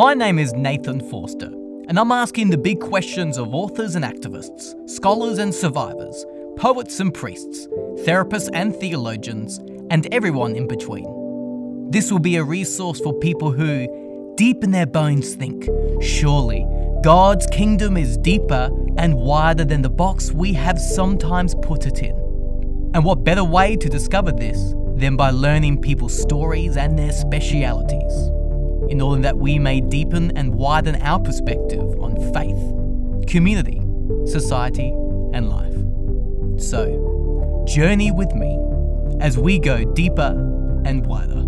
My name is Nathan Forster, and I'm asking the big questions of authors and activists, scholars and survivors, poets and priests, therapists and theologians, and everyone in between. This will be a resource for people who, deep in their bones, think surely God's kingdom is deeper and wider than the box we have sometimes put it in. And what better way to discover this than by learning people's stories and their specialities, in order that we may deepen and widen our perspective on faith, community, society, and life. So, journey with me as we go deeper and wider.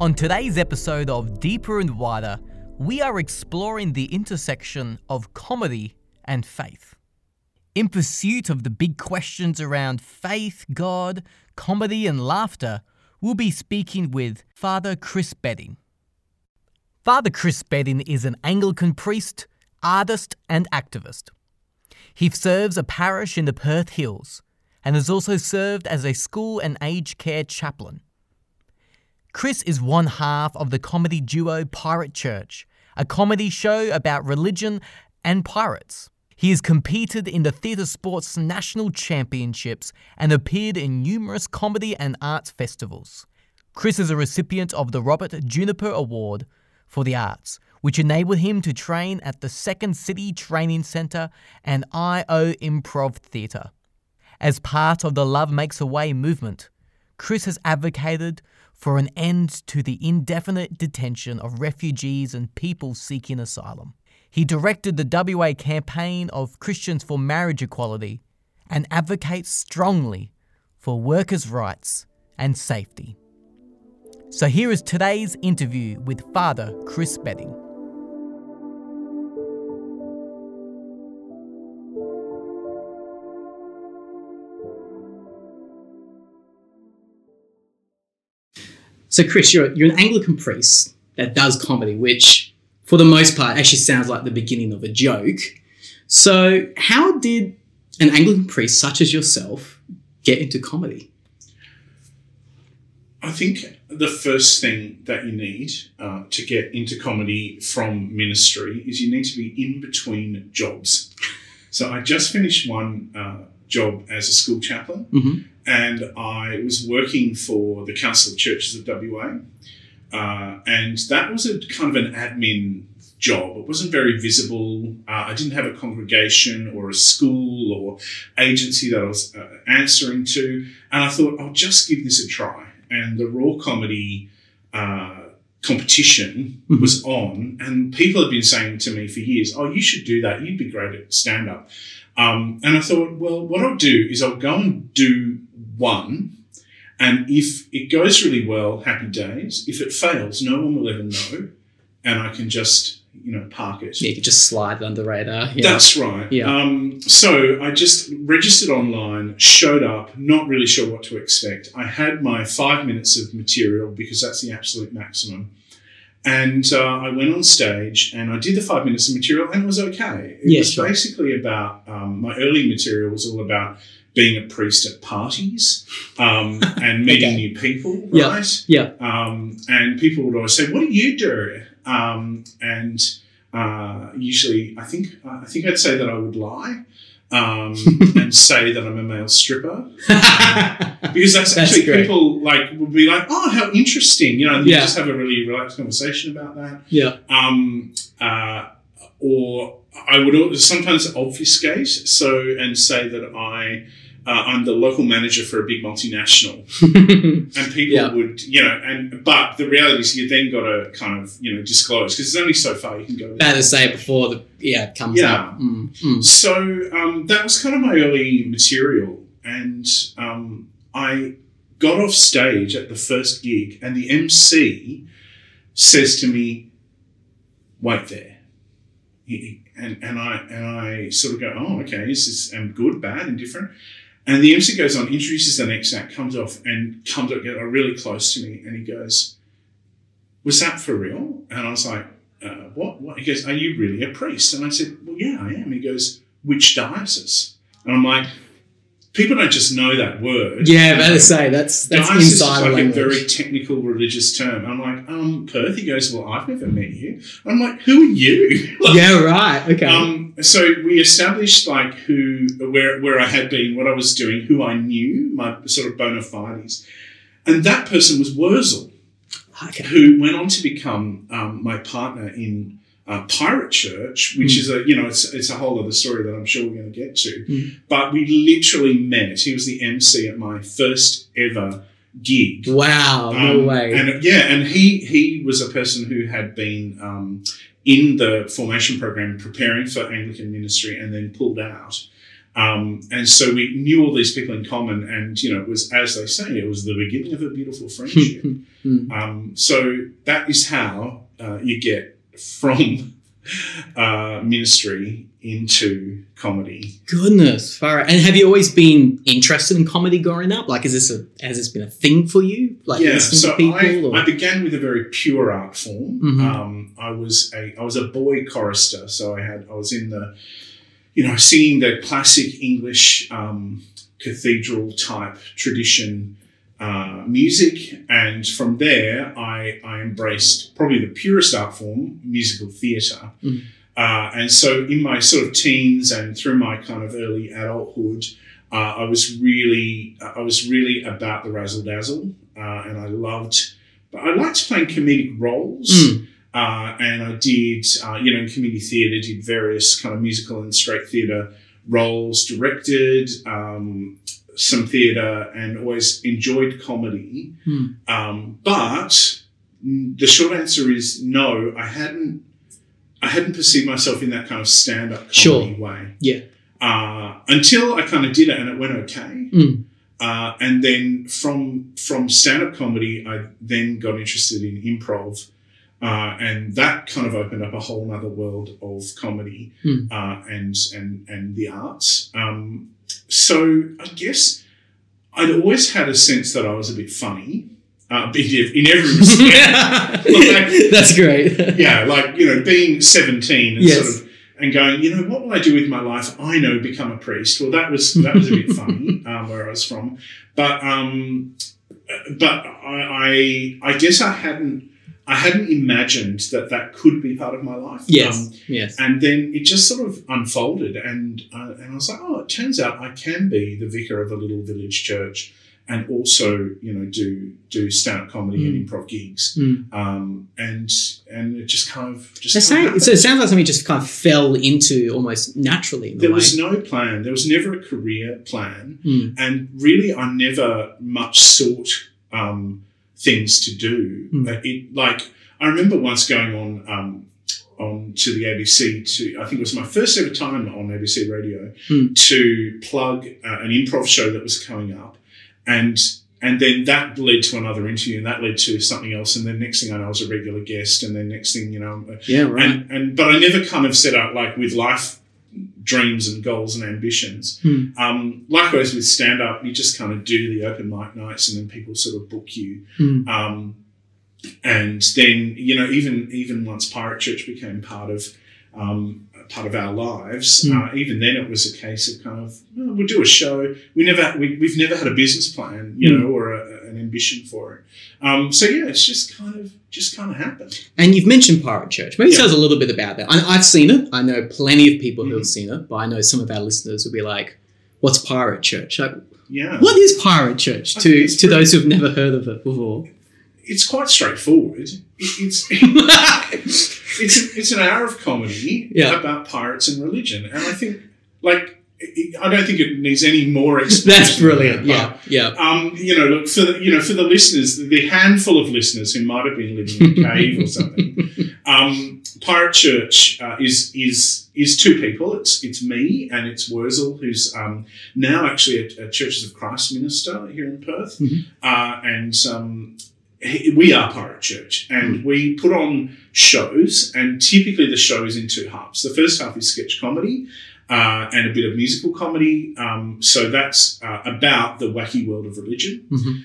On today's episode of Deeper and Wider, we are exploring the intersection of comedy and faith. In pursuit of the big questions around faith, God, comedy, and laughter, we'll be speaking with Father Chris Bedding. Father Chris Bedding is an Anglican priest, artist, and activist. He serves a parish in the Perth Hills and has also served as a school and aged care chaplain. Chris is one half of the comedy duo Pirate Church, a comedy show about religion and pirates. He has competed in the Theatre Sports National Championships and appeared in numerous comedy and arts festivals. Chris is a recipient of the Robert Juniper Award for the Arts, which enabled him to train at the Second City Training Centre and IO Improv Theatre. As part of the Love Makes a Way movement, Chris has advocated for an end to the indefinite detention of refugees and people seeking asylum. He directed the WA campaign of Christians for Marriage Equality and advocates strongly for workers' rights and safety. So here is today's interview with Father Chris Bedding. So, Chris, you're, you're an Anglican priest that does comedy, which, for the most part, actually sounds like the beginning of a joke. So, how did an Anglican priest such as yourself get into comedy? I think the first thing that you need uh, to get into comedy from ministry is you need to be in between jobs. So I just finished one uh, job as a school chaplain, Mhm. and I was working for the Council of Churches of WA, uh, and that was a kind of an admin job. It wasn't very visible. Uh, I didn't have a congregation or a school or agency that I was uh, answering to, and I thought I'll just give this a try. And the raw comedy. Uh, competition Mhm. was on and people had been saying to me for years oh you should do that you'd be great at stand up um, and I thought, well, what I'll do is I'll go and do one. And if it goes really well, happy days. If it fails, no one will ever know. And I can just, you know, park it. You could just slide under the radar. Yeah. That's right. Yeah. Um, so I just registered online, showed up, not really sure what to expect. I had my five minutes of material because that's the absolute maximum. And uh, I went on stage and I did the five minutes of material and it was okay. It Yeah, was sure. basically about um, my early material was all about being a priest at parties um, and meeting Okay. new people, right? Yeah. Um, and people would always say, "What do you do?" Um, and uh, usually, I think I think I'd say that I would lie um, and say that I'm a male stripper because that's, That's actually great. people like would be like, "Oh, how interesting!" You know, and you Yeah. just have a really relaxed conversation about that. yeah. Um, uh, or I would sometimes obfuscate so and say that I. Uh, I'm the local manager for a big multinational, and people Yeah. would, you know, and but the reality is you then got to kind of, you know, disclose because there's only so far you can go. Bad to say it before the yeah it comes Yeah. up. Mm, mm. So um, that was kind of my early material, and um, I got off stage at the first gig, and the MC says to me, "Wait there," He- and and I and I sort of go, "Oh, okay, is this am good, bad, indifferent?" And the MC goes on, introduces the next act, comes off, and comes up, really close to me, and he goes, "Was that for real?" And I was like, uh, "What? What?" He goes, "Are you really a priest?" And I said, "Well, yeah, I am." He goes, "Which diocese?" And I'm like, people don't just know that word. Yeah, about to say that's that's Diocese is inside like language. a very technical religious term. I'm like, um, Perth. He goes, well, I've never met you. I'm like, who are you? Like, yeah, right. Okay. Um, so we established like who, where, where I had been, what I was doing, who I knew, my sort of bona fides, and that person was Wurzel, okay. who went on to become um, my partner in uh, Pirate Church, which Mm. is a you know it's, it's a whole other story that I'm sure we're going to get to. Mm. But we literally met. He was the MC at my first ever gig. Wow. no Um, way. And yeah, and he he was a person who had been um, in the formation program preparing for Anglican ministry and then pulled out. Um, and so we knew all these people in common, and you know, it was as they say, it was the beginning of a beautiful friendship. Hmm. um, so that is how uh, you get from uh, ministry into comedy. Goodness, far out. And have you always been interested in comedy growing up? Like, is this a has this been a thing for you? Like, yeah, so people? I. I began with a very pure art form. Mhm. Um, I was a I was a boy chorister, so I had I was in the, you know, singing the classic English um, cathedral type tradition uh, music, and from there I I embraced probably the purest art form, musical theatre. Mhm. Uh, and so in my sort of teens and through my kind of early adulthood, uh, I was really I was really about the razzle dazzle, uh, and I loved. But I liked playing comedic roles, Mm. uh, and I did uh, you know in community theatre did various kind of musical and straight theatre roles, directed um, some theatre, and always enjoyed comedy. Hmm. Um, but mm, the short answer is no. I hadn't. I hadn't perceived myself in that kind of stand-up comedy Sure. way. Yeah. Uh, until I kind of did it and it went okay. Mm. Uh, and then from from stand-up comedy, I then got interested in improv. Uh, and that kind of opened up a whole other world of comedy Hmm. uh, and and and the arts. Um, so I guess I'd always had a sense that I was a bit funny, uh, in in every respect. That's great. yeah, like you know, being seventeen and Yes. sort of and going, you know, what will I do with my life? I know, become a priest. Well, that was that was a bit funny um, where I was from, but um, but I, I I guess I hadn't I hadn't imagined that that could be part of my life. Yes. Um, yes. and then it just sort of unfolded, and uh, and I was like, oh, it turns out I can be the vicar of a little village church, and also you know do do stand up comedy and improv gigs, Mm. um, and and it just kind of just So, kind of so it sounds like something just kind of fell into almost naturally. There way. was no plan. There was never a career plan, Mm. and really, I never much sought um, things to do. Mm. It like I remember once going on um, on to the ABC to I think it was my first ever time on ABC Radio Mm. to plug uh, an improv show that was coming up, and and then that led to another interview, and that led to something else, and then next thing I know, I was a regular guest, and then next thing you know, Yeah, right. and and but I never kind of set out like with life dreams and goals and ambitions. Hmm. Um, likewise with stand up, you just kind of do the open mic nights, and then people sort of book you. Hmm. Um, and then you know even even once Pirate Church became part of um, part of our lives, Hmm. uh, even then it was a case of kind of well, we'll do a show. We never we, we've never had a business plan, you Hmm. know, or a, ambition for it. Um, so yeah, it's just kind of just kind of happened. And you've mentioned Pirate Church. Maybe Yeah. tell us a little bit about that. I, I've seen it. I know plenty of people who have Mhm. seen it, but I know some of our listeners will be like, "What's Pirate Church? Like, Yeah. what is Pirate Church?" To to pretty- those who've never heard of it before. it's quite straightforward. It, it's it's it's an hour of comedy Yeah. about pirates and religion, and I think like it, I don't think it needs any more explanation. That's brilliant. that, Yeah, yeah. Um, you know, look for the you know for the listeners, the handful of listeners who might have been living in a cave or something. Um, Pirate Church uh, is is is two people. It's it's me and it's Wurzel, who's um, now actually a, a Churches of Christ minister here in Perth, Mhm. uh, and um, we are Pirate Church, and we put on shows, and typically the show is in two halves. The first half is sketch comedy. Uh, and a bit of musical comedy. Um, so that's uh, about the wacky world of religion. Mhm.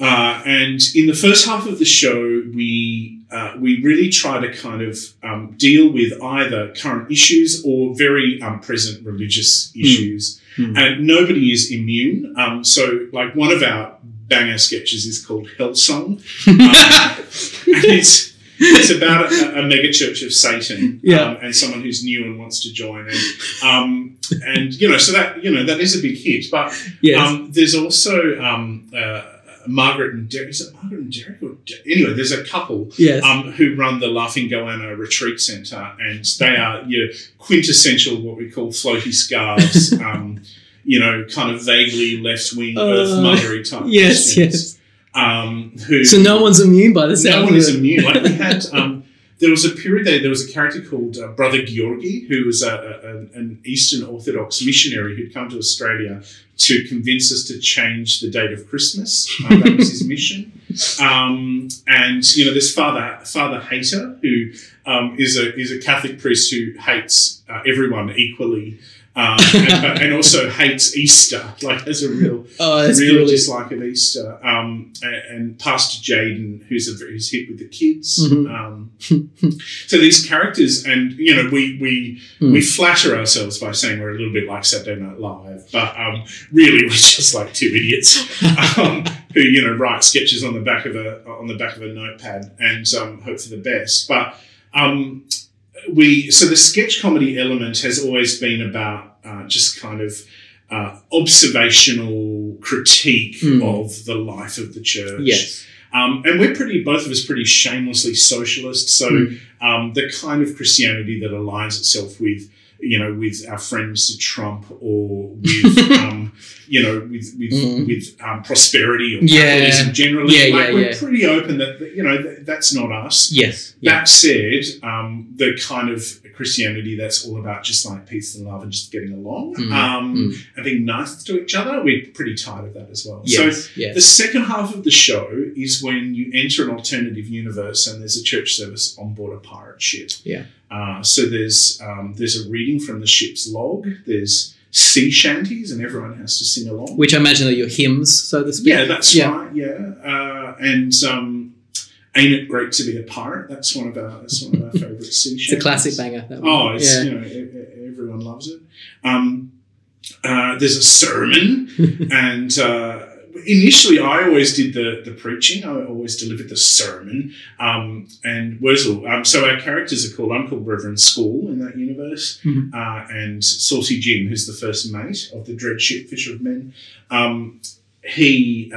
Uh, and in the first half of the show, we uh, we really try to kind of um, deal with either current issues or very um, present religious issues. Hmm. And nobody is immune. Um, so, like, one of our banger sketches is called Hellsong. Um, and it's, it's about a, a mega church of Satan Yeah. um, and someone who's new and wants to join. And, um, and, you know, so that, you know, that is a big hit. But Yes. um, there's also um, uh, Margaret and Derek. Is it Margaret and Derek? Or anyway, there's a couple yes. um, who run the Laughing Goanna Retreat Centre, and they are your quintessential what we call floaty scarves. um, you know, kind of vaguely left wing Uh, Earth Mothery type. yes, Christians, Um, who so no one's immune by the no one is immune. Like we had, um, there was a period there. There was a character called uh, Brother Georgi, who was a, a, an Eastern Orthodox missionary who'd come to Australia to convince us to change the date of Christmas. Um, that was his mission. Um, and you know, this Father Father Hater, who um, is a is a Catholic priest who hates uh, everyone equally. Um, and, and also hates Easter, like as a real Oh, real dislike of Easter. Um, and, and Pastor Jaden, who's a who's hit with the kids. Mhm. Um, so these characters, and you know, we we Hmm. we flatter ourselves by saying we're a little bit like Saturday Night Live, but um, really we're just like two idiots um, who you know write sketches on the back of a on the back of a notepad and um, hope for the best. But um, we so the sketch comedy element has always been about uh, just kind of uh, observational critique Hmm. of the life of the church. Yes. Um, and we're pretty, both of us, pretty shamelessly socialist. So Mm. um, the kind of Christianity that aligns itself with, you know, with our friend Mr. Trump or with, um, you know, with with, Mm. with um, prosperity or Yeah. capitalism generally. Yeah, like yeah, we're yeah. pretty open that you know that, that's not us. Yes. That said, um, the kind of Christianity that's all about just like peace and love and just getting along Mm, um, mm. and being nice to each other, we're pretty tired of that as well. Yes. So yes. the second half of the show is when you enter an alternative universe and there's a church service on board a pirate ship. Yeah. Uh, so there's um, there's a reading from the ship's log. There's sea shanties and everyone has to sing along. Which I imagine are your hymns, so to speak. Yeah, that's Yeah. right. Yeah, uh, and um, ain't it great to be a pirate? That's one of our that's one of our favourite sea It's a classic banger. Oh, it's yeah. you know everyone loves it. Um, uh, there's a sermon, and uh, initially I always did the the preaching. I always delivered the sermon. Um, and Wurzel. Um, so our characters are called. I'm called Reverend School in that universe, Mhm. uh, and Saucy Jim, who's the first mate of the dread ship Fisher of Men. Um, he.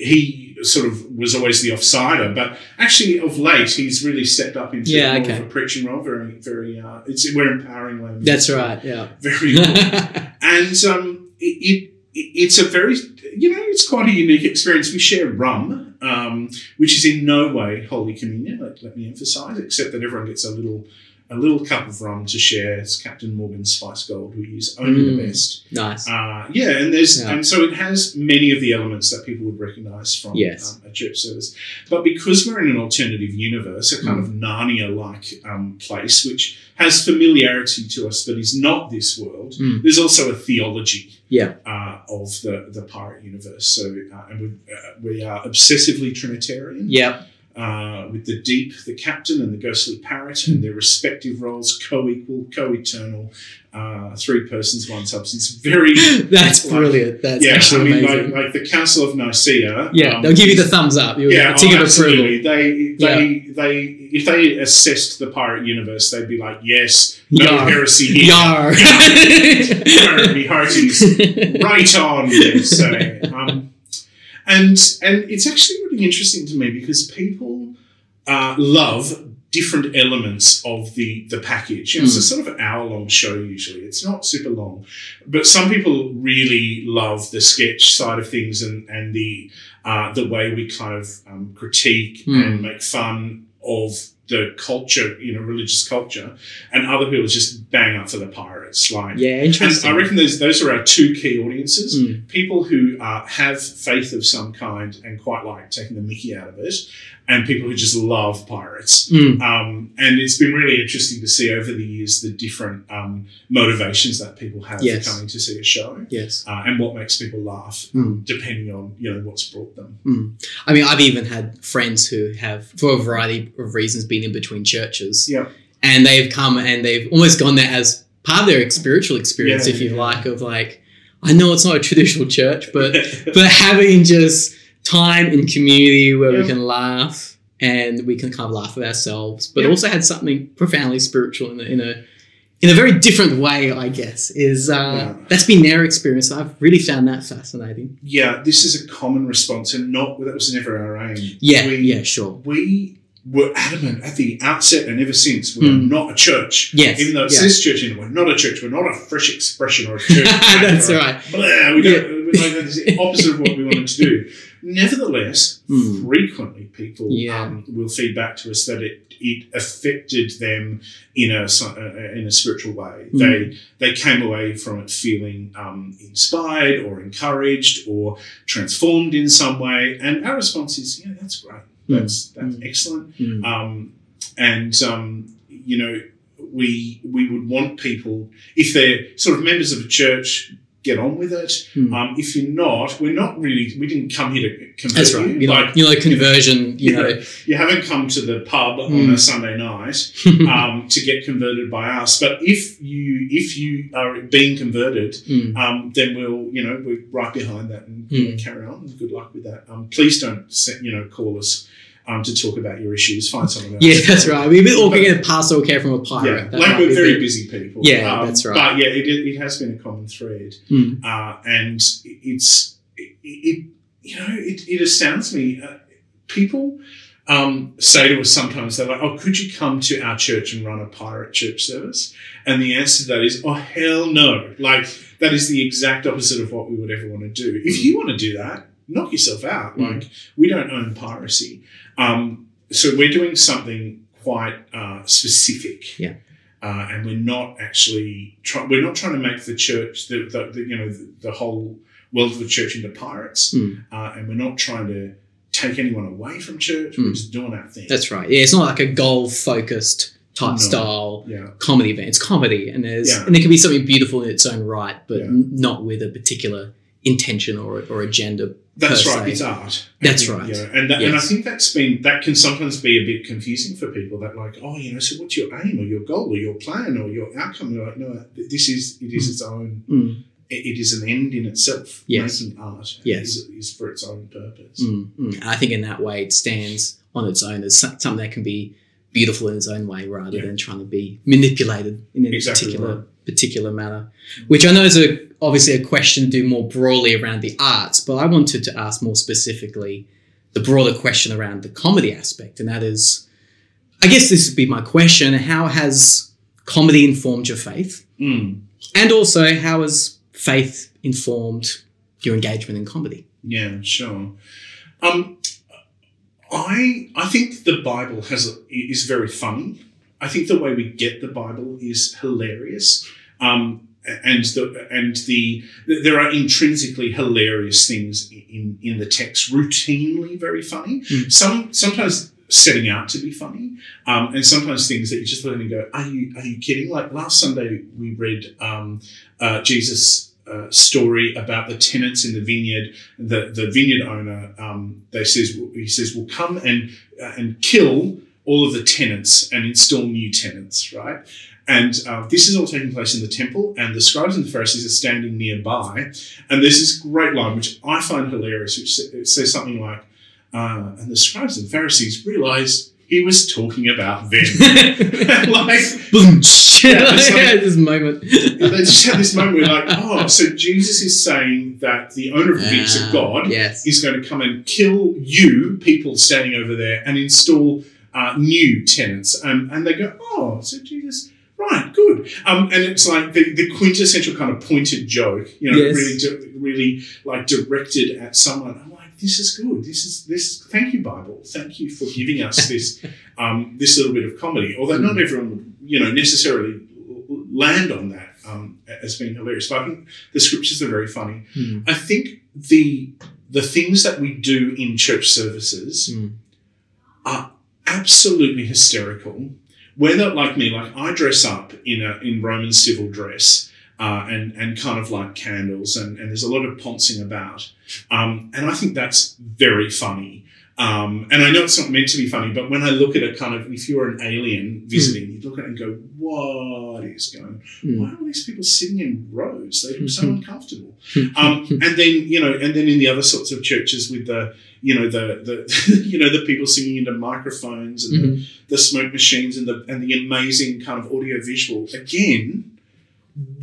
He sort of was always the offsider, but actually of late he's really stepped up into Yeah, more okay. of a preaching role. Very, very. Uh, it's we're empowering language. That's right. Yeah. Very and um, it, it it's a very you know it's quite a unique experience. We share rum, um, which is in no way Holy Communion. Let, let me emphasise, except that everyone gets a little a little cup of rum to share. It's Captain Morgan's Spice Gold. We use only Mm. the best. nice. Uh, yeah, and there's Yeah. and so it has many of the elements that people would recognise from Yes. um, a church service. But because we're in an alternative universe, a kind Mm. of Narnia-like um, place, which has familiarity to us, but is not this world, Mm. there's also a theology. Yeah. Uh, of the, the pirate universe. So, uh, and we, uh, we are obsessively Trinitarian Yep. Uh, with the deep, the captain, and the ghostly parrot, and their respective roles co-equal, co-eternal, uh, three persons, one substance. Very, That's like- brilliant. That's yeah. I actually mean, amazing. like, like the Council of Nicaea. yeah, um, they'll give you the thumbs up. You'll yeah, ticket oh, of approval. absolutely. They, they, they, if they assessed the pirate universe, they'd be like, yes, no Yar. heresy here. Yar. Pirate hearties. right on, say. Um, and and it's actually really interesting to me because people uh, love different elements of the the package. You know, It's a sort of hour long show usually. It's not super long, but some people really love the sketch side of things and and the uh, the way we kind of um, critique Hmm. and make fun of the culture, you know, religious culture, and other people just bang up for the Like, yeah, and interesting. I reckon those those are our two key audiences: Mm. people who uh, have faith of some kind and quite like taking the Mickey out of it, and people who just love pirates. Mm. Um, and it's been really interesting to see over the years the different um, motivations that people have Yes. for coming to see a show. Yes. Uh, and what makes people laugh, Mm. depending on you know what's brought them. I mean, I've even had friends who have, for a variety of reasons, been in between churches. Yeah. And they've come and they've almost gone there as part of their spiritual experience, Yeah, if you yeah. like, of like, I know it's not a traditional church, but but having just time in community where we can laugh and we can kind of laugh at ourselves, but Yeah. also had something profoundly spiritual in a, in a in a very different way, I guess. Is uh, Yeah. that's been their experience. I've really found that fascinating. yeah, this is a common response, and not that was never our aim. Yeah, we, yeah, sure. we were adamant at the outset and ever since we are Mm. not a church. Yes, Even though it yeah. says church in it, we're not a church. We're not a fresh expression or a church. That's or right. Blah, we don't, we're like, that's the opposite of what we wanted to do. Nevertheless, Mm. frequently people Yeah. um, will feed back to us that it, it affected them in a uh, in a spiritual way. Mm. They they came away from it feeling um, inspired or encouraged or transformed in some way. And our response is, yeah, that's great. That's that's Mm. excellent. Mm. Um, and um, you know, we we would want people if they're sort of members of a church, get on with it. Mm. Um, if you're not, we're not really. We didn't come here to convert That's right. you. You know, Like you know, conversion. You Yeah. know, you haven't come to the pub on Mm. a Sunday night um, to get converted by us. But if you if you are being converted, Mm. um, then we'll you know we're right behind that and you know, Mm. carry on. Good luck with that. Um, please don't you know call us um, to talk about your issues. Find someone else. yeah, that's right. We're a bit awkward getting pastoral care from a pirate. Yeah, like we're very busy people. Yeah, Um, that's right. But yeah, it, it has been a common thread, Mm. uh, and it's it, it you know it, it astounds me. Uh, people um, say to us sometimes they're like, "Oh, could you come to our church and run a pirate church service?" And the answer to that is, "Oh, hell no!" Like that is the exact opposite of what we would ever want to do. If you want to do that, knock yourself out. Mm. Like we don't own piracy, um, so we're doing something quite uh, specific. Yeah. Uh, and we're not actually try- we're not trying to make the church the, the, the you know the, the whole world of the church into pirates Mm. uh, and we're not trying to take anyone away from church we're Mm. just doing our thing That's right. Yeah, it's not like a goal focused type No. style yeah comedy event. It's comedy, and there's Yeah. and there can be something beautiful in its own right, but Yeah. not with a particular intention or or agenda. that's right se. it's art That's And, right. you know, and, that, and I think that's been that can sometimes be a bit confusing for people that like oh you know so what's your aim or your goal or your plan or your outcome You're like no this is it is Mm. its own Mm, it, it is an end in itself Yes. making art Yes. is, is for its own purpose mm. I think in that way it stands on its own as something that can be beautiful in its own way, rather Yeah. than trying to be manipulated in a Exactly particular right. particular manner. Which I know is a obviously a question to do more broadly around the arts, but I wanted to ask more specifically the broader question around the comedy aspect, and that is, I guess this would be my question: How has comedy informed your faith, Mm. and also how has faith informed your engagement in comedy? Yeah, sure. Um, I I think the Bible has a, is very funny. I think the way we get the Bible is hilarious. Um, and the and the there are intrinsically hilarious things in in the text, routinely very funny. Mm. Some sometimes setting out to be funny, um, and sometimes things that you just at and go, "Are you are you kidding?" Like last Sunday we read um, uh, Jesus. Uh, story about the tenants in the vineyard. The the vineyard owner um, they says he says will come and uh, and kill all of the tenants and install new tenants, right? And uh, this is all taking place in the temple, and the scribes and the Pharisees are standing nearby. And there's this great line, which I find hilarious, which says something like, uh, and the scribes and Pharisees realized he was talking about them. like, Boom! Yeah, like- this moment. they just have this moment where, like, oh, so Jesus is saying that the owner of the vineyard, so Ah, God, Yes. is going to come and kill you, people standing over there, and install uh, new tenants. Um, and they go, oh, so Jesus, right, good. Um, and it's like the, the quintessential kind of pointed joke, you know, Yes. really, really like directed at someone. I'm like, this is good. This is this. Thank you, Bible. Thank you for giving us this um, this little bit of comedy. Although not everyone would, you know, necessarily land on that um, as being hilarious. But I think the scriptures are very funny. Hmm. I think the the things that we do in church services Mm. are absolutely hysterical. Whether like me, like I dress up in a in Roman civil dress. Uh, and and kind of like candles and, and there's a lot of poncing about um, and I think that's very funny um, and I know it's not meant to be funny, but when I look at it, kind of, if you're an alien visiting, you look at it and go, "What is going? Mm. Why are these people sitting in rows? They look so Mhm. uncomfortable." Um, and then you know, and then in the other sorts of churches with the, you know, the the you know the people singing into microphones and Mhm. the, the smoke machines and the and the amazing kind of audio visual again.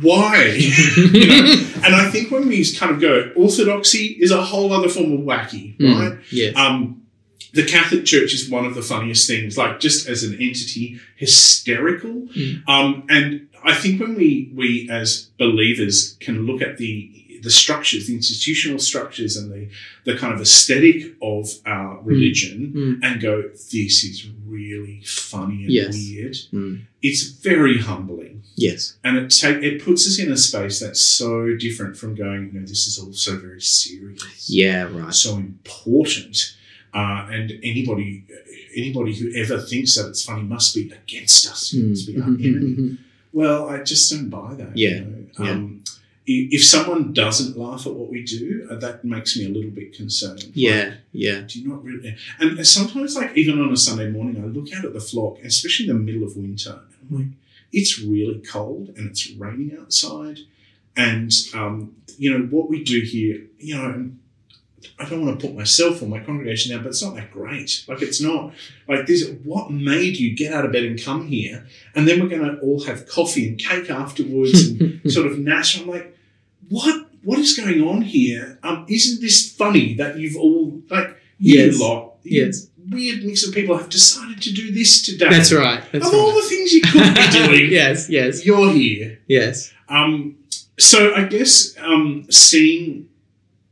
Why? you know, and I think when we kind of go, orthodoxy is a whole other form of wacky, Mm. right? Yeah. Um, the Catholic Church is one of the funniest things, like just as an entity, hysterical. Mm. Um, and I think when we we as believers can look at the the structures, the institutional structures, and the the kind of aesthetic of our religion, Mm. and go, "This is really funny and Yes. weird." Mm. It's very humbling, Yes. and it take it puts us in a space that's so different from going, "You know, this is also very serious." Yeah. Right. so important. Uh, and anybody anybody who ever thinks that it's funny must be against us. Mm. Must be our enemy. mhm, Well, I just don't buy that. Yeah, You know? yeah. um, i- If someone doesn't laugh at what we do, uh, that makes me a little bit concerned. Yeah. Yeah. Do you not really? And, sometimes, like even on a Sunday morning, I look out at the flock, especially in the middle of winter, and I'm like, it's really cold and it's raining outside, and um, you know what we do here. You know, I don't want to put myself or my congregation down, but it's not that great. Like it's not like this. What made you get out of bed and come here? And then we're going to all have coffee and cake afterwards and sort of nash. I'm like, what? What is going on here? Um, isn't this funny that you've all like you Yes. lot, Yes. weird mix of people have decided to do this today? That's right. That's of all the things you could be doing, yes. Yes. you're here. Yes. Um, so I guess um, seeing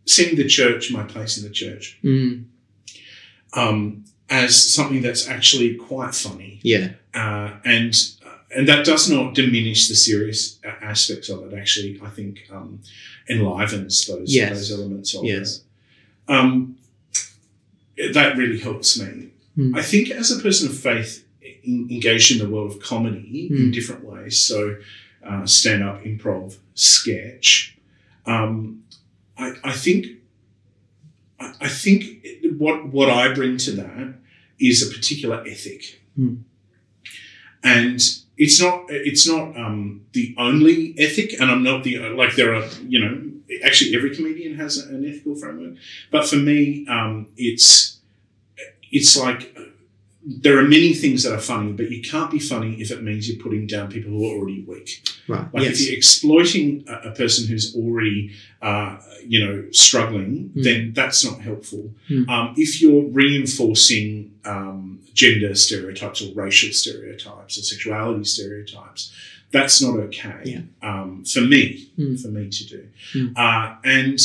seeing the church, my place in the church, Mm. um, as something that's actually quite funny, Yeah. uh, and and that does not diminish the serious aspects of it. Actually, I think um, enlivens those Yes. those elements of Yes. it. Um, that really helps me. Mm. I think as a person of faith, in, engaged in the world of comedy in Mm. different ways, so uh, stand up, improv, sketch. Um, I, I think I, I think what what I bring to that is a particular ethic, Mm. and it's not it's not um, the only ethic, and I'm not the like there are you know actually every comedian has an ethical framework, but for me um, it's it's like there are many things that are funny, but you can't be funny if it means you're putting down people who are already weak. Right. Like yes. if you're exploiting a, a person who's already, uh, you know, struggling, Mm. then that's not helpful. Mm. Um, if you're reinforcing um, gender stereotypes or racial stereotypes or sexuality stereotypes, that's not okay Yeah. um, for me. Mm. For me to do, Mm. uh, and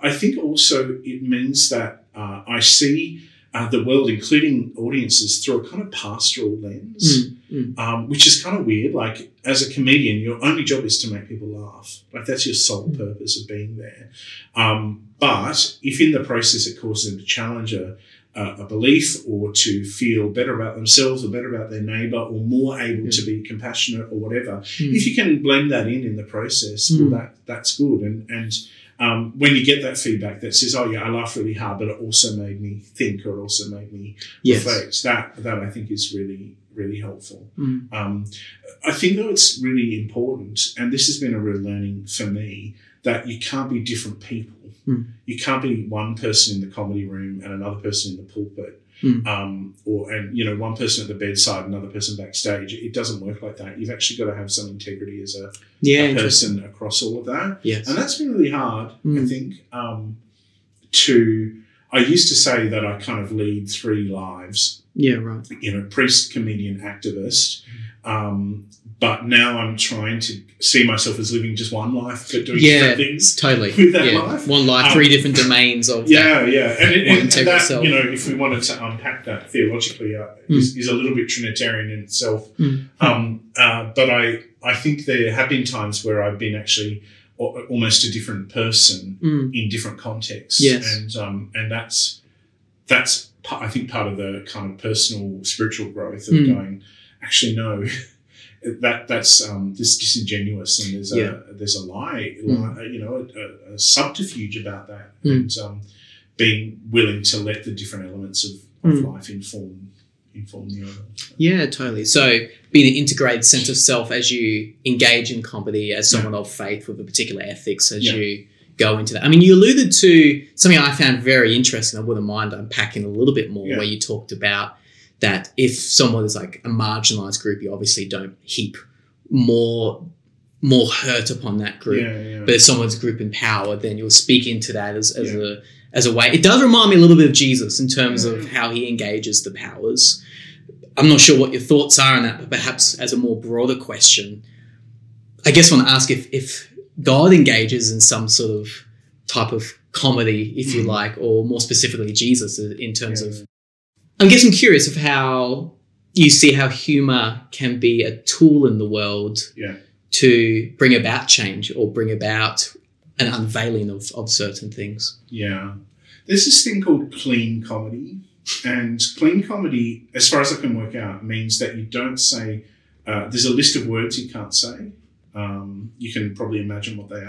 I think also it means that uh, I see. Uh, the world, including audiences, through a kind of pastoral lens Mm. Mm. um, which is kind of weird. Like as a comedian, your only job is to make people laugh. Like that's your sole purpose of being there. Um, but if in the process it causes them to challenge a, a, a belief or to feel better about themselves or better about their neighbour or more able to be compassionate or whatever, Mm. if you can blend that in in the process, Mm. well, that that's good. And and um, when you get that feedback that says, "Oh yeah, I laughed really hard, but it also made me think, or also made me Yes. reflect," that that I think is really really helpful. Mm. Um, I think though it's really important, and this has been a real learning for me, that you can't be different people. Mm. You can't be one person in the comedy room and another person in the pulpit, Mm. um, or and you know one person at the bedside, another person backstage. It doesn't work like that. You've actually got to have some integrity as a, Yeah. a person across all of that, Yes. and that's been really hard. I Mm. think um, to. I used to say that I kind of lead three lives Yeah. Right. you know, priest, comedian, activist. Um, but now I'm trying to see myself as living just one life, but doing Yeah. different things. Totally. With that yeah. life? One life, Um, three different domains of. that. Yeah, yeah, and, it, and, that self. you know, if we wanted to unpack that theologically, uh, is, is a little bit Trinitarian in itself. Mm. Um, uh, but I, I think there have been times where I've been actually al- almost a different person Mm. in different contexts. Yes. and um, and that's that's I think part of the kind of personal spiritual growth of Mm. going, actually, no, that that's um, this disingenuous and there's Yeah. a there's a lie, Mm. li- you know, a, a subterfuge about that, Mm. and um, being willing to let the different elements of, of Mm. life inform inform the other. Yeah, totally. So, being an integrated sense of self as you engage in comedy as someone of faith with a particular ethics as Yeah. you go into that. I mean, you alluded to something I found very interesting. I wouldn't mind unpacking a little bit more, Yeah. where you talked about that if someone is like a marginalized group, you obviously don't heap more more hurt upon that group. Yeah, yeah. But if someone's group in power, then you'll speak into that as, as Yeah. a as a way. It does remind me a little bit of Jesus in terms of how he engages the powers. I'm not sure what your thoughts are on that, but perhaps as a more broader question, I guess I want to ask if if God engages in some sort of type of comedy, if you Mm. like, or more specifically Jesus in terms Yeah. of I'm guessing curious of how you see how humor can be a tool in the world Yeah. to bring about change or bring about an unveiling of, of certain things. Yeah. There's this thing called clean comedy. And clean comedy, as far as I can work out, means that you don't say, uh, there's a list of words you can't say. Um, you can probably imagine what they are.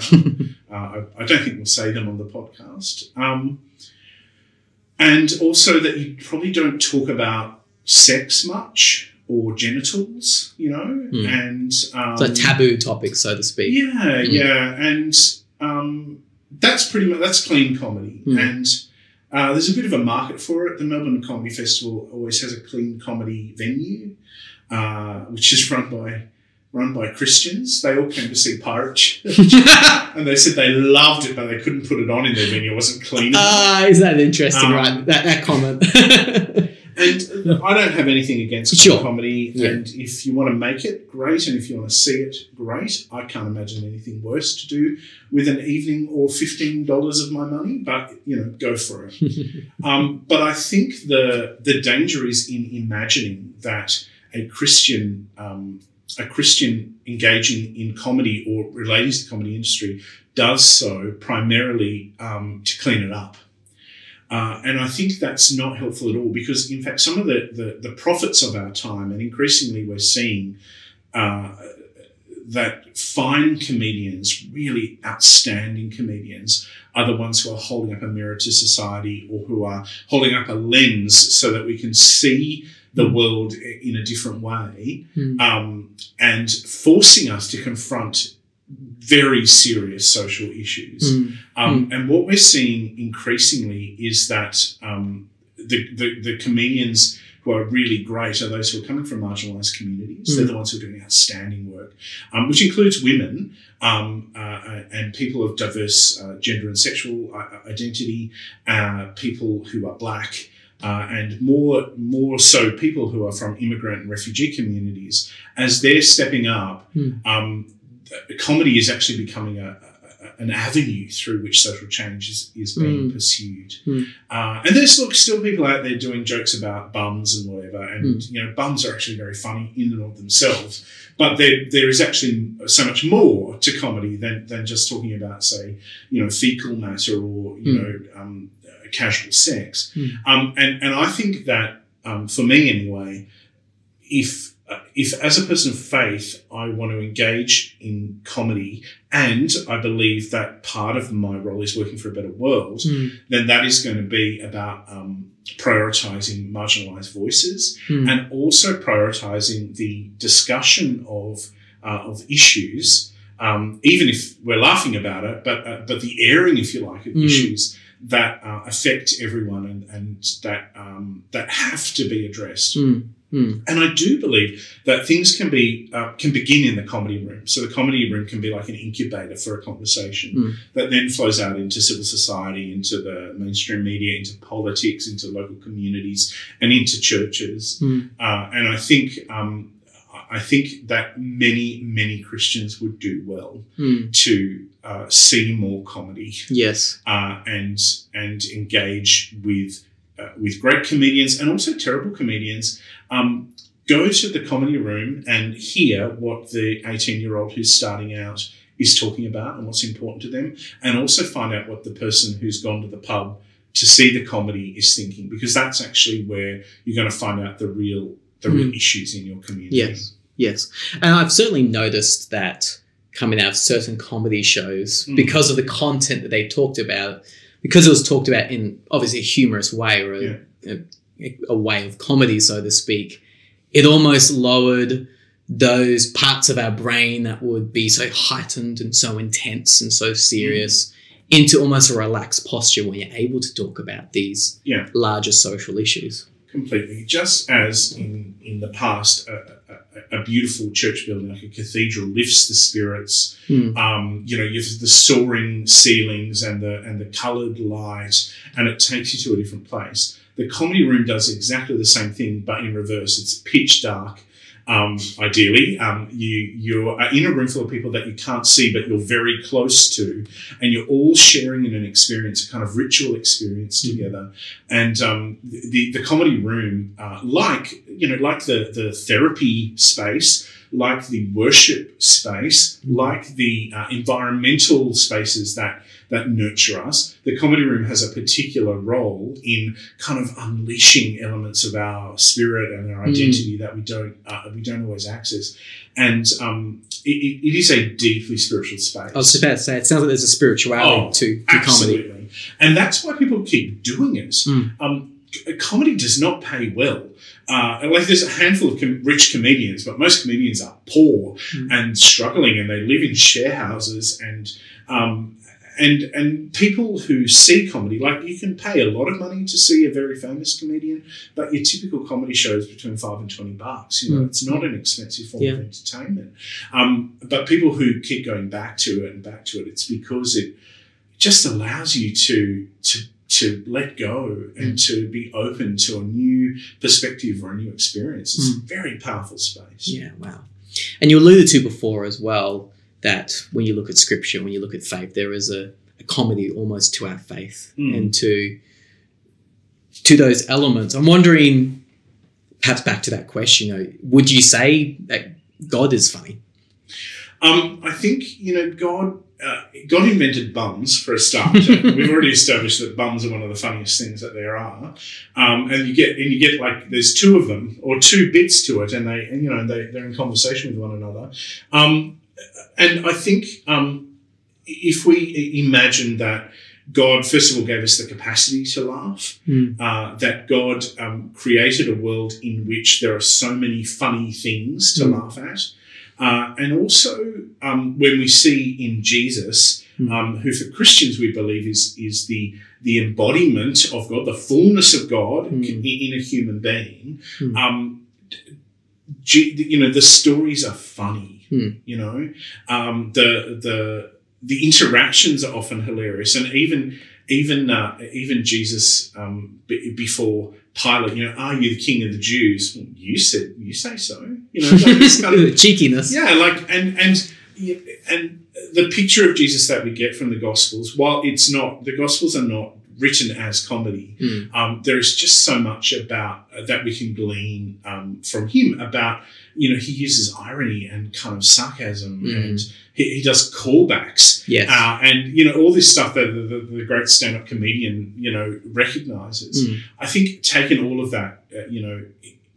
uh, I, I don't think we'll say them on the podcast. Um, and also that you probably don't talk about sex much or genitals, you know? Hmm. And um, It's a taboo topic, so to speak. yeah, Mm. yeah, and um, that's pretty much that's clean comedy, Mm. and uh, there's a bit of a market for it. The Melbourne Comedy Festival always has a clean comedy venue, uh, which is run by run by Christians. They all came to see Pirate Church, and they said they loved it, but they couldn't put it on in their venue. It wasn't clean. Ah, is that interesting, Um, right? That, that comment. And I don't have anything against Sure. comedy. Yeah. And if you want to make it, great. And if you want to see it, great. I can't imagine anything worse to do with an evening or fifteen dollars of my money. But you know, go for it. um, but I think the the danger is in imagining that a Christian um, a Christian engaging in comedy or relating to the comedy industry does so primarily um, to clean it up. Uh, and I think that's not helpful at all because, in fact, some of the, the, the prophets of our time, and increasingly we're seeing uh, that fine comedians, really outstanding comedians, are the ones who are holding up a mirror to society or who are holding up a lens so that we can see the world in a different way Hmm. um, and forcing us to confront very serious social issues. Mm. Um, And what we're seeing increasingly is that um, the, the, the comedians who are really great are those who are coming from marginalised communities. Mm. They're the ones who are doing outstanding work, um, which includes women um, uh, and people of diverse uh, gender and sexual uh, identity, uh, people who are black. Uh, and more, more so, people who are from immigrant and refugee communities, as they're stepping up, Mm. um, comedy is actually becoming a, a, an avenue through which social change is, is being Mm. pursued. Mm. Uh, and there's look still people out there doing jokes about bums and whatever, and you know bums are actually very funny in and of themselves. But there there is actually so much more to comedy than than just talking about say you know fecal matter or you Mm. know um, uh, casual sex. Mm. Um, and and I think that um, for me anyway, if if as a person of faith I want to engage in comedy and I believe that part of my role is working for a better world, Mm. then that is going to be about um, prioritizing marginalized voices Mm. and also prioritizing the discussion of uh, of issues, um, even if we're laughing about it, but uh, but the airing, if you like, of Mm. issues that uh, affect everyone and, and that um, that have to be addressed. Mm. And I do believe that things can be uh, can begin in the comedy room. So the comedy room can be like an incubator for a conversation Mm. that then flows out into civil society, into the mainstream media, into politics, into local communities, and into churches. Mm. Uh, and I think um, I think that many many Christians would do well Mm. to uh, see more comedy Yes. uh, and and engage with uh, with great comedians and also terrible comedians. Um, go to the comedy room and hear what the 18 year old who's starting out is talking about and what's important to them, and also find out what the person who's gone to the pub to see the comedy is thinking because that's actually where you're going to find out the real the real issues in your community. Yes, yes, and I've certainly noticed that coming out of certain comedy shows Mm. because of the content that they talked about, because it was talked about in obviously a humorous way or a, Yeah. a, a way of comedy, so to speak. It almost lowered those parts of our brain that would be so heightened and so intense and so serious mm. into almost a relaxed posture when you're able to talk about these Yeah. larger social issues. completely. Just as in in the past, a, a, beautiful church building like a cathedral lifts the spirits. Hmm. Um, you know, you have the soaring ceilings and the and the coloured light, and it takes you to a different place. The comedy room does exactly the same thing, but in reverse. It's pitch dark. Um, ideally, um, you you are in a room full of people that you can't see, but you're very close to, and you're all sharing in an experience, a kind of ritual experience Mhm. together. And um, the the comedy room, uh, like you know, like the the therapy space, like the worship space, like the uh, environmental spaces that that nurture us, the comedy room has a particular role in kind of unleashing elements of our spirit and our Mm. identity that we don't uh, we don't always access. And um, it, it- is a deeply spiritual space. I was just about to say, it sounds like there's a spirituality Oh, to, to comedy. And that's why people keep doing it. Mm. Um, comedy does not pay well. Uh, like there's a handful of com- rich comedians, but most comedians are poor Mm. and struggling, and they live in share houses and um, and and people who see comedy, like you can pay a lot of money to see a very famous comedian, but your typical comedy show is between five and twenty bucks. You know, Mm. it's not an expensive form of entertainment. Um, but people who keep going back to it and back to it, it's because it just allows you to to to let go and to be open to a new perspective or a new experience. It's a very powerful space. Yeah, wow. And you alluded to before as well that when you look at scripture, when you look at faith, there is a, a comedy almost to our faith Mm. and to to those elements. I'm wondering, perhaps back to that question, you know, would you say that God is funny? Um, I think you know God. Uh, God invented bums for a start. We've already established that bums are one of the funniest things that there are, um, and you get and you get like there's two of them or two bits to it, and they and, you know they they're in conversation with one another. Um, and I think um, if we imagine that God first of all gave us the capacity to laugh, Mm. uh, that God um, created a world in which there are so many funny things to Mm. laugh at. Uh, and also, um, when we see in Jesus, Mm. um, who for Christians we believe is is the the embodiment of God, the fullness of God Mm. in, in a human being, Mm. um, G- you know, the stories are funny. Mm. You know, um, the the the interactions are often hilarious, and even even uh, even Jesus um, b- before Pilate, you know, are you the king of the Jews? Well, you said you say so. You know, like this kind of Cheekiness. yeah, like and and and the picture of Jesus that we get from the Gospels, while it's not the Gospels are not written as comedy, Mm. um, there is just so much about uh, that we can glean um, from him about you know he uses irony and kind of sarcasm Mm. and he, he does callbacks Yes. uh, and you know all this stuff that the, the, the great stand-up comedian you know recognizes Mm. I think taking all of that, uh, you know,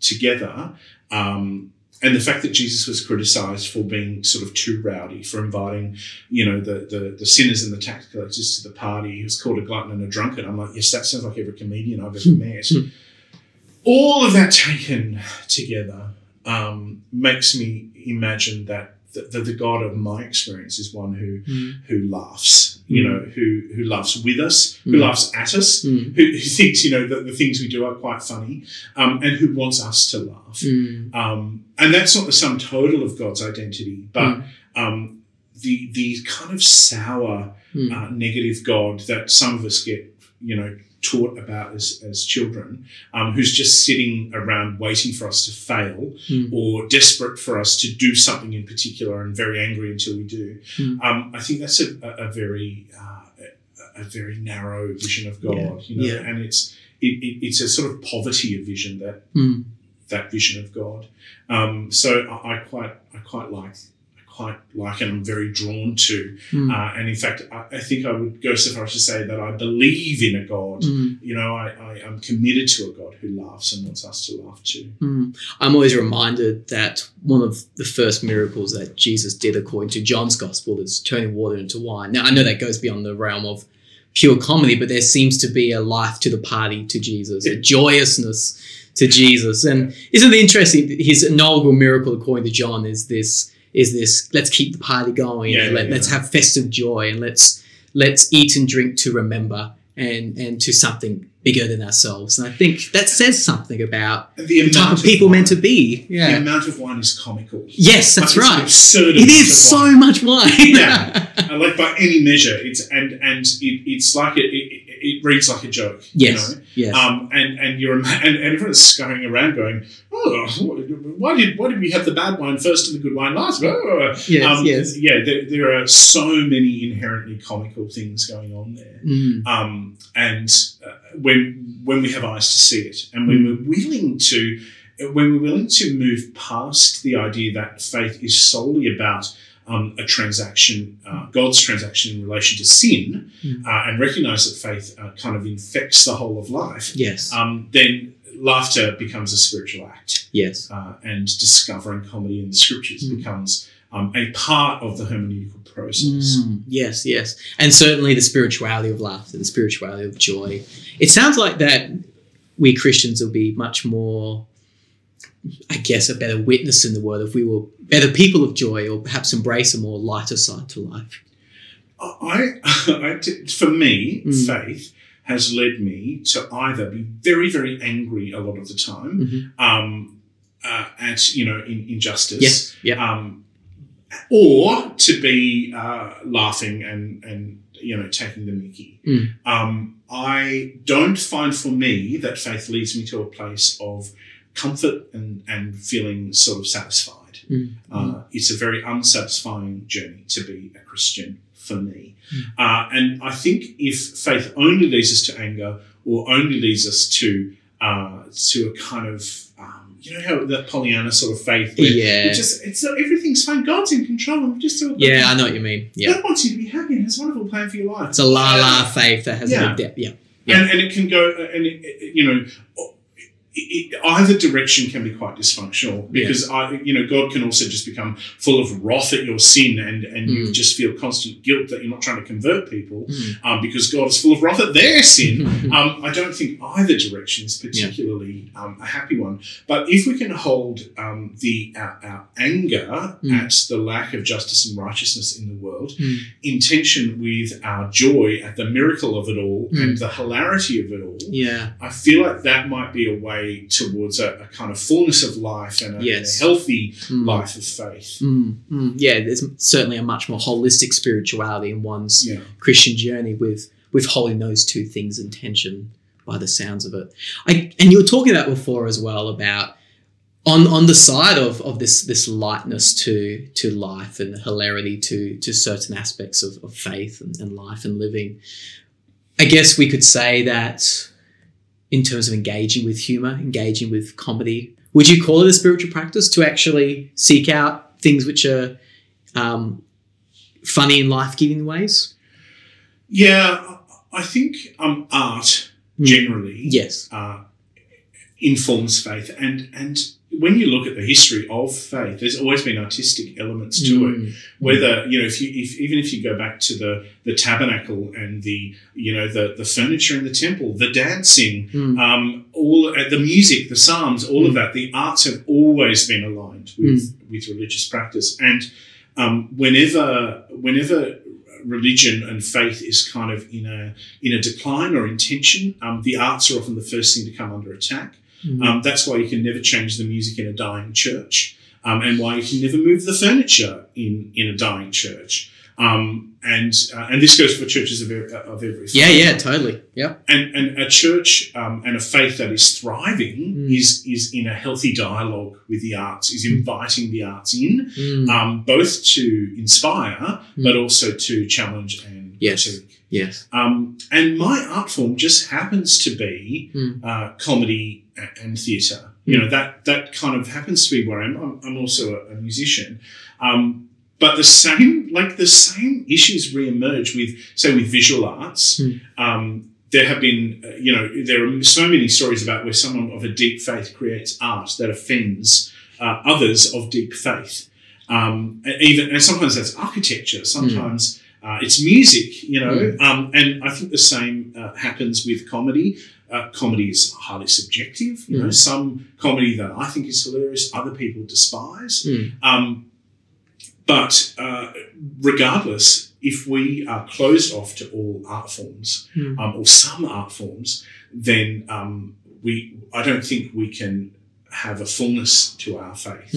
together, um, and the fact that Jesus was criticized for being sort of too rowdy, for inviting, you know, the, the, the sinners and the tax collectors to the party. He was called a glutton and a drunkard. I'm like, yes, that sounds like every comedian I've ever met. all of that taken together um, makes me imagine that the, the, the God of my experience is one who Mm. who laughs, you Mm. know, who who laughs with us, who Mm. laughs at us, Mm. who, who thinks you know that the things we do are quite funny, um, and who wants us to laugh. Um, and that's not the sum total of God's identity, but um, the the kind of sour, uh, negative God that some of us get, you know, taught about as, as children, um, who's just sitting around waiting for us to fail Mm. or desperate for us to do something in particular and very angry until we do. Mm. Um, I think that's a, a, a very uh, a, very narrow vision of God, Yeah. you know, Yeah. and it's it, it, it's a sort of poverty of vision that Mm. that vision of God. Um, so I, I quite I quite like quite like and I'm very drawn to. Mm. Uh, and in fact, I, I think I would go so far as to say that I believe in a God. Mm. You know, I, I, I'm committed to a God who laughs and wants us to laugh too. Mm. I'm always reminded that one of the first miracles that Jesus did, according to John's Gospel, is turning water into wine. Now, I know that goes beyond the realm of pure comedy, but there seems to be a life to the party to Jesus, a joyousness to Jesus. And isn't it interesting? His inaugural miracle, according to John, is this is this let's keep the party going Yeah, and let, yeah, us yeah. have festive joy and let's let's eat and drink to remember and and to something bigger than ourselves. And I think that says something about the the type amount of people wine, meant to be. Yeah. The amount of wine is comical. Yes, that's Like, it's right. absurd It amount is of so wine. much wine. Yeah. Like by any measure, it's and and it, it's like it, it it reads like a joke. yes. You know? Yes. Um, and and you're and, and everyone's scurrying around going, oh, why did why did we have the bad wine first and the good wine last? Oh. yes. Um, yes. Yeah, there, there are so many inherently comical things going on there. Mm. Um, and uh, when when we have eyes to see it, and when we're willing to when we're willing to move past the idea that faith is solely about um, a transaction, uh, God's transaction in relation to sin, Mm. uh, and recognize that faith uh, kind of infects the whole of life, Yes. um, then laughter becomes a spiritual act, yes. uh, and discovering comedy in the scriptures Mm. becomes um, a part of the hermeneutical process. Mm, yes, yes. And certainly the spirituality of laughter, the spirituality of joy. It sounds like that we Christians will be much more, I guess, a better witness in the world if we were better people of joy or perhaps embrace a more lighter side to life. I, I for me, Mm. faith has led me to either be very, very angry a lot of the time Mhm. um, uh, at you know in, injustice, Yes. Yeah. um, or to be uh, laughing and and you know taking the Mickey. Mm. Um, I don't find for me that faith leads me to a place of comfort and and feeling sort of satisfied. Mm. Uh, it's a very unsatisfying journey to be a Christian for me. Mm. Uh, and I think if faith only leads us to anger or only leads us to uh, to a kind of um, you know how that Pollyanna sort of faith where Yeah. it's just it's everything's fine, God's in control, and we just do. Yeah, I know what you mean. Yeah. God wants you to be happy and has a wonderful plan for your life. It's a la la faith that has Yeah. no depth. Yeah. Yeah. and, and it can go and it, it- you know it, either direction can be quite dysfunctional because I, you know God can also just become full of wrath at your sin and and you Mm. just feel constant guilt that you're not trying to convert people Mm. um, because God is full of wrath at their sin. Um, I don't think either direction is particularly um, a happy one. But if we can hold um, the our, our anger Mm. at the lack of justice and righteousness in the world, Mm. in tension with our joy at the miracle of it all Mm. and the hilarity of it all, yeah. I feel like that might be a way towards a, a kind of fullness of life and a, Yes. and a healthy Mm. life of faith. Mm, mm. Yeah, there's certainly a much more holistic spirituality in one's Yeah. Christian journey with with holding those two things in tension by the sounds of it. I, and you were talking about before as well about on on the side of, of this this lightness to to life and the hilarity to to certain aspects of, of faith and, and life and living. I guess we could say that in terms of engaging with humor, engaging with comedy, would you call it a spiritual practice to actually seek out things which are um, funny in life giving ways? Yeah, I think um, art Mm. generally Yes. uh, informs faith, and and when you look at the history of faith, there's always been artistic elements to it. Mm. Whether you know, if you if, even if you go back to the the tabernacle and the you know the the furniture in the temple, the dancing, Mm. um, all uh, the music, the psalms, all of Mm. that, the arts have always been aligned with with religious practice, and um, whenever whenever religion and faith is kind of in a in a decline or in tension, um, the arts are often the first thing to come under attack. Mm. Um, that's why you can never change the music in a dying church, um, and why you can never move the furniture in in a dying church. Um, and uh, and this goes for churches of, every- of every yeah, faith. yeah, totally. Yep. And, and a church um, and a faith that is thriving Mm. is is in a healthy dialogue with the arts, is inviting the arts in, Mm. um, both to inspire Mm. but also to challenge and Yes. critique. yes. Um, and my art form just happens to be Mm. uh, comedy and theatre. You Mm. know that that kind of happens to be where I'm. I'm, I'm also a, a musician, um, but the same, like the same issues re-emerge with, say, with visual arts. Mm. Um, there have been, uh, you know, there are so many stories about where someone of a deep faith creates art that offends uh, others of deep faith. Um, and even and sometimes that's architecture. Sometimes uh, it's music. You know, um, and I think the same uh, happens with comedy. Uh, comedy is highly subjective. You know, Mm. some comedy that I think is hilarious, other people despise. Mm. Um, but uh, regardless, if we are closed off to all art forms Mm. um, or some art forms, then um, we I don't think we can have a fullness to our faith.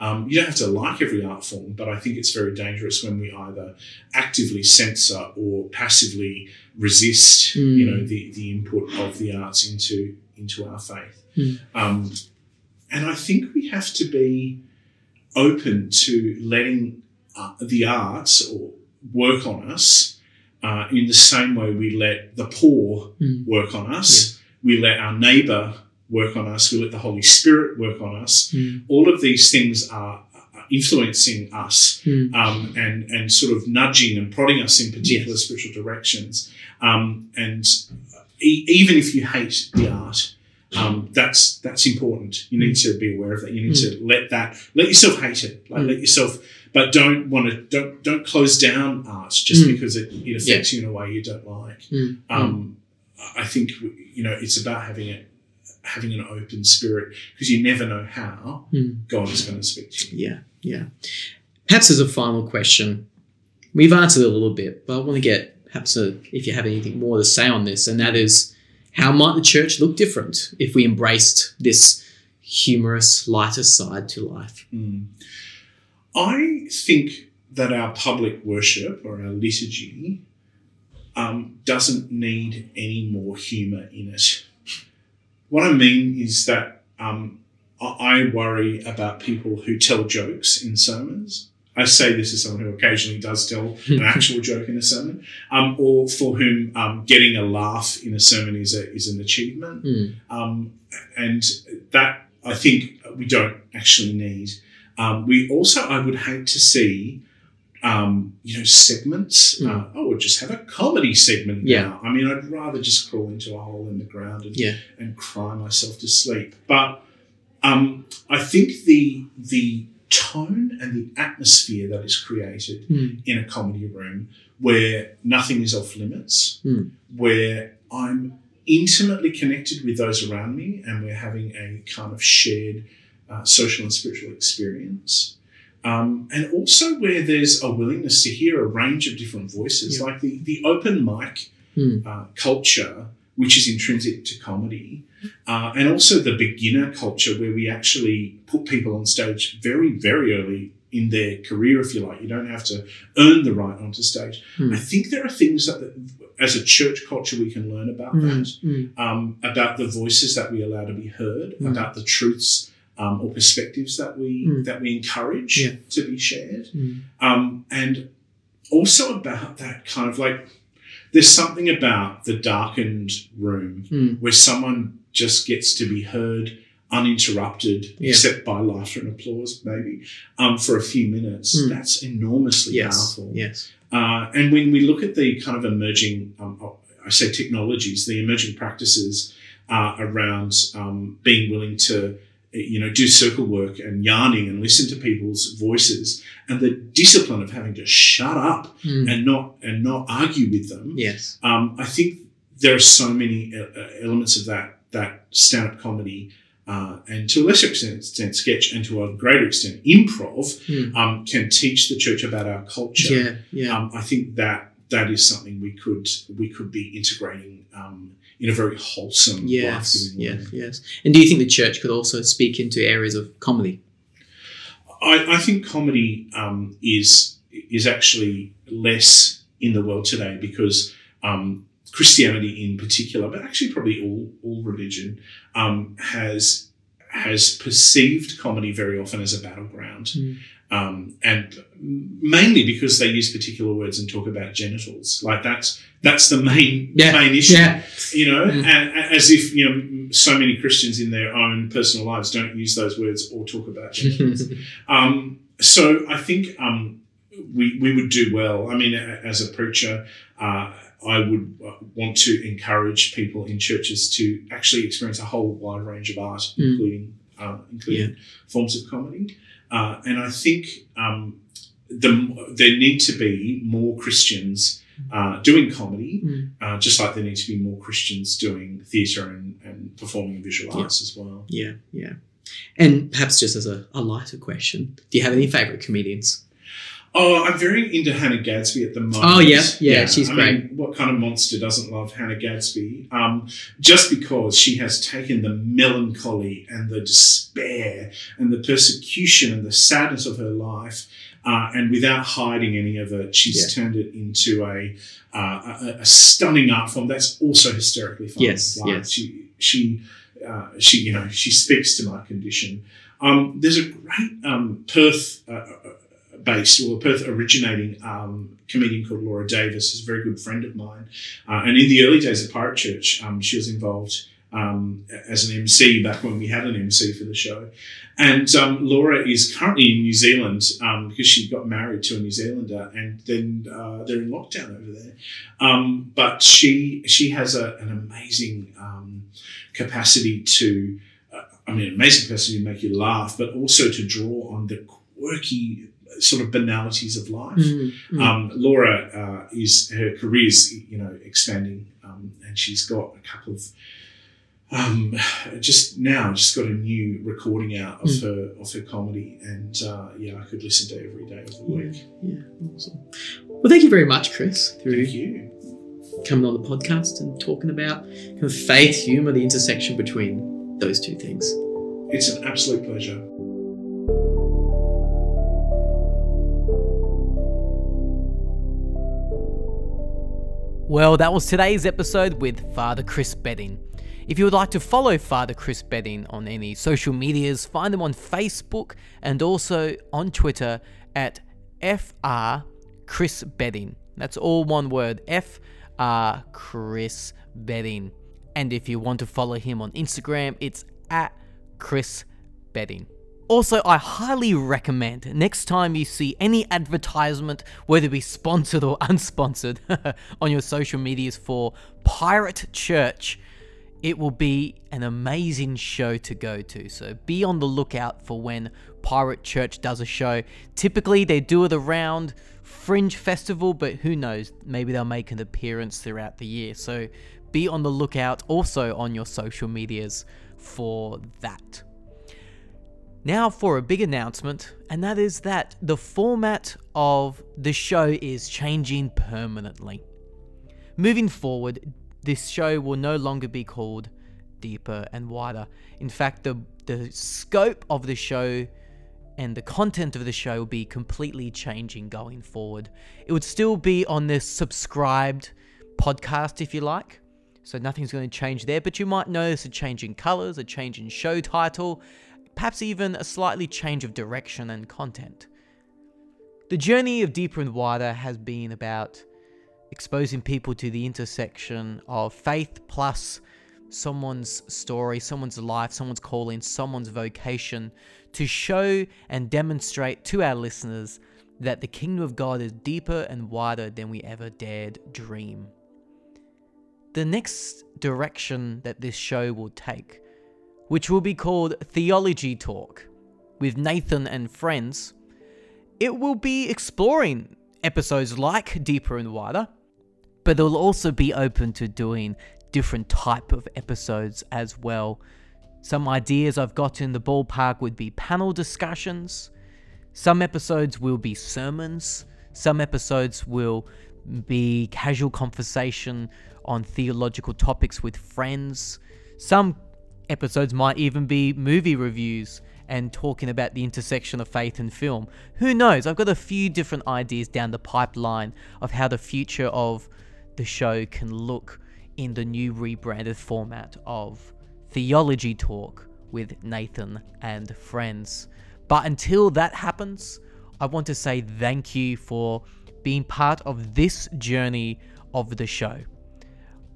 Um, you don't have to like every art form, but I think it's very dangerous when we either actively censor or passively resist, Mm. you know, the, the input of the arts into into our faith. Mm. Um, and I think we have to be open to letting uh, the arts or work on us uh, in the same way we let the poor Mm. work on us. We let our neighbor work on us. We let the Holy Spirit work on us. Mm. All of these things are influencing us Mm. um, and and sort of nudging and prodding us in particular spiritual directions. Um, and e- even if you hate the art, um, that's that's important. You need to be aware of that. You need to let that let yourself hate it. Like Mm. let yourself, but don't want to don't don't close down art just Mm. because it, it affects you in a way you don't like. Mm. Um, I think you know it's about having it having an open spirit because you never know how Mm. God is going to speak to you. Yeah, yeah. Perhaps as a final question, we've answered it a little bit, but I want to get perhaps a, if you have anything more to say on this, and that is how might the church look different if we embraced this humorous, lighter side to life? Mm. I think that our public worship or our liturgy um, doesn't need any more humour in it. What I mean is that um, I worry about people who tell jokes in sermons. I say this as someone who occasionally does tell an actual joke in a sermon, um, or for whom um, getting a laugh in a sermon is, a, is an achievement. Mm. Um, and that I think we don't actually need. Um, we also, I would hate to see, um, you know, segments. Mm. Uh, oh, just have a comedy segment Yeah. now. I mean, I'd rather just crawl into a hole in the ground and, Yeah. and cry myself to sleep. But um, I think the the tone and the atmosphere that is created Mm. in a comedy room where nothing is off limits, Mm. where I'm intimately connected with those around me and we're having a kind of shared uh, social and spiritual experience. Um, and also where there's a willingness to hear a range of different voices, Yeah. like the, the open mic Mm. uh, culture, which is intrinsic to comedy, uh, and also the beginner culture where we actually put people on stage very, very early in their career, if you like. You don't have to earn the right onto stage. Hmm. I think there are things that, as a church culture, we can learn about Mm. that, Mm. um, about the voices that we allow to be heard, Mm. about the truths um, or perspectives that we Mm. that we encourage Yeah. to be shared Mm. um, and also about that kind of like there's something about the darkened room Mm. where someone just gets to be heard uninterrupted Yeah. except by laughter and applause maybe um, for a few minutes Mm. that's enormously Yes. powerful Yes. uh, and when we look at the kind of emerging um, i say technologies the emerging practices uh, around um, being willing to you know do circle work and yarning and listen to people's voices and the discipline of having to shut up Mm. and not and not argue with them Yes. um, I think there are so many uh, uh, elements of that that stand-up comedy, uh, and to a lesser extent, extent sketch, and to a greater extent improv, Mm. um, can teach the church about our culture. Yeah. Yeah. Um, I think that that is something we could we could be integrating um, in a very wholesome, Yes. way. Yes. Yes. And do you think the church could also speak into areas of comedy? I, I think comedy um, is is actually less in the world today because um, Christianity, in particular, but actually probably all all religion, um, has has perceived comedy very often as a battleground, Mm. um, and mainly because they use particular words and talk about genitals. Like that's that's the main Yeah. main issue Yeah. you know, Mm. and, as if you know, so many Christians in their own personal lives don't use those words or talk about genitals. um, so I think um, we, we would do well. I mean, as a preacher, uh, I would uh, want to encourage people in churches to actually experience a whole wide range of art, Mm. including uh, including forms of comedy. Uh, and I think um, the, there need to be more Christians uh, doing comedy, Mm. uh, just like there need to be more Christians doing theatre and, and performing in visual Yeah. arts as well. Yeah, yeah. And perhaps just as a, a lighter question, do you have any favourite comedians? Oh, I'm very into Hannah Gadsby at the moment. Oh, yeah. Yeah, she's I great. Mean, what kind of monster doesn't love Hannah Gadsby? Um, just because she has taken the melancholy and the despair and the persecution and the sadness of her life, uh, and without hiding any of it, she's turned it into a, uh, a, a stunning art form that's also hysterically fun. Yes, Like, yes. She, she, uh, she, you know, she speaks to my condition. Um, there's a great um, Perth. Based or Perth originating um, comedian called Laura Davies, is a very good friend of mine. Uh, and in the early days of Pirate Church, um, she was involved um, as an MC back when we had an MC for the show. And um, Laura is currently in New Zealand um, because she got married to a New Zealander, and then uh, they're in lockdown over there. Um, but she she has a, an amazing um, capacity to, uh, I mean, an amazing capacity to make you laugh, but also to draw on the quirky sort of banalities of life. Mm, mm. Um, Laura uh, is her career's you know expanding, um, and she's got a couple of um, just now just got a new recording out of Mm. her of her comedy, and uh, yeah, I could listen to every day of the week. yeah, awesome. Well, thank you very much, Chris, through Thank you. coming on the podcast and talking about kind of faith, humour, the intersection between those two things. It's an absolute pleasure. Well, that was today's episode with Father Chris Bedding. If you would like to follow Father Chris Bedding on any social medias, find them on Facebook and also on Twitter at FR Chris Bedding. That's all one word FR Chris Bedding. And if you want to follow him on Instagram, it's at Chris Bedding. Also, I highly recommend next time you see any advertisement, whether it be sponsored or unsponsored, on your social medias for Pirate Church, it will be an amazing show to go to. So be on the lookout for when Pirate Church does a show. Typically, they do it around Fringe Festival, but who knows? Maybe they'll make an appearance throughout the year. So be on the lookout also on your social medias for that. Now for a big announcement, and that is that the format of the show is changing permanently. Moving forward, this show will no longer be called Deeper and Wider. In fact, the, the scope of the show and the content of the show will be completely changing going forward. It would still be on this subscribed podcast, if you like. So nothing's going to change there, but you might notice a change in colors, a change in show title, perhaps even a slightly change of direction and content. The journey of Deeper and Wider has been about exposing people to the intersection of faith plus someone's story, someone's life, someone's calling, someone's vocation to show and demonstrate to our listeners that the kingdom of God is deeper and wider than we ever dared dream. The next direction that this show will take, which will be called Theology Talk with Nathan and friends, it will be exploring episodes like Deeper and Wider, but it will also be open to doing different type of episodes as well. Some ideas I've got in the ballpark would be panel discussions. Some episodes will be sermons. Some episodes will be casual conversation on theological topics with friends. Some episodes might even be movie reviews and talking about the intersection of faith and film. Who knows? I've got a few different ideas down the pipeline of how the future of the show can look in the new rebranded format of Theology Talk with Nathan and friends. But until that happens, I want to say thank you for being part of this journey of the show,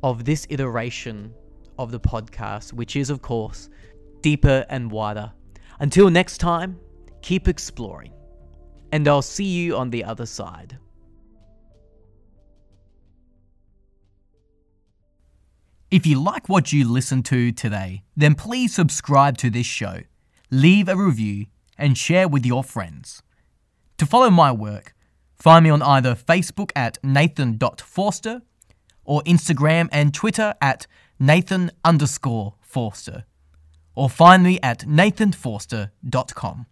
of this iteration of the podcast, which is, of course, deeper and wider. Until next time, keep exploring and I'll see you on the other side. If you like what you listened to today, then please subscribe to this show, leave a review, and share with your friends. To follow my work, find me on either Facebook at nathan.forster or Instagram and Twitter at nathan underscore forster, or find me at nathanforster.com.